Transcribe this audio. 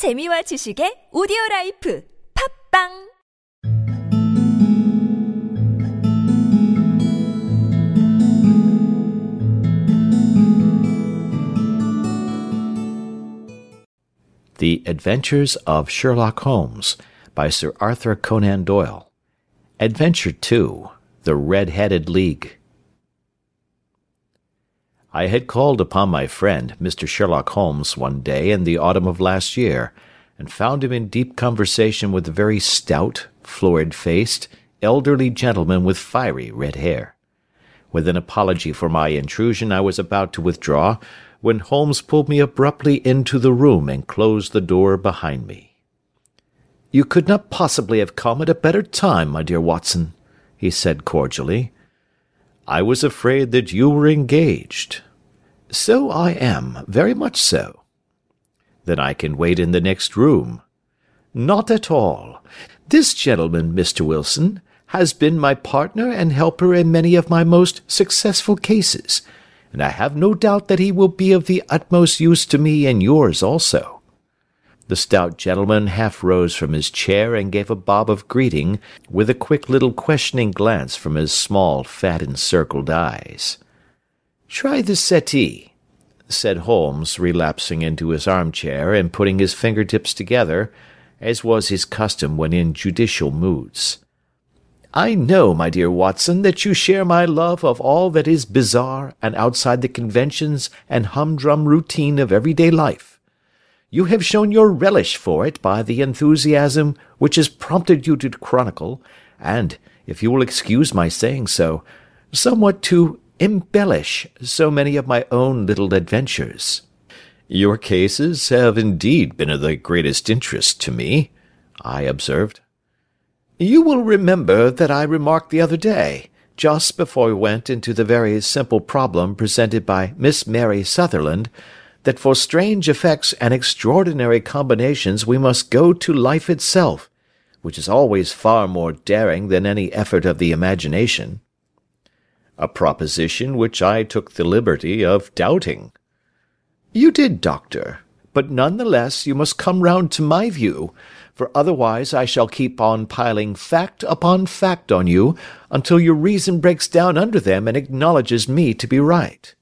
재미와 지식의 오디오 라이프 팝빵 The Adventures of Sherlock Holmes by Sir Arthur Conan Doyle. Adventure 2 The Red Headed League. I had called upon my friend, Mr. Sherlock Holmes, one day in the autumn of last year, and found him in deep conversation with a very stout, florid faced, elderly gentleman with fiery red hair. With an apology for my intrusion, I was about to withdraw, when Holmes pulled me abruptly into the room and closed the door behind me. You could not possibly have come at a better time, my dear Watson, he said cordially. I was afraid that you were engaged. So I am, very much so. Then I can wait in the next room. Not at all. This gentleman, Mr. Wilson, has been my partner and helper in many of my most successful cases, and I have no doubt that he will be of the utmost use to me and yours also. The stout gentleman half rose from his chair and gave a bob of greeting, with a quick little questioning glance from his small, fat, encircled eyes. Try the settee, said Holmes, relapsing into his armchair and putting his fingertips together, as was his custom when in judicial moods. I know, my dear Watson, that you share my love of all that is bizarre and outside the conventions and humdrum routine of everyday life. You have shown your relish for it by the enthusiasm which has prompted you to chronicle, and, if you will excuse my saying so, somewhat to embellish so many of my own little adventures. Your cases have indeed been of the greatest interest to me, I observed. You will remember that I remarked the other day, just before we went into the very simple problem presented by Miss Mary Sutherland, that for strange effects and extraordinary combinations we must go to life itself, which is always far more daring than any effort of the imagination. A proposition which I took the liberty of doubting. You did, doctor, but none the less you must come round to my view, for otherwise I shall keep on piling fact upon fact on you until your reason breaks down under them and acknowledges me to be right.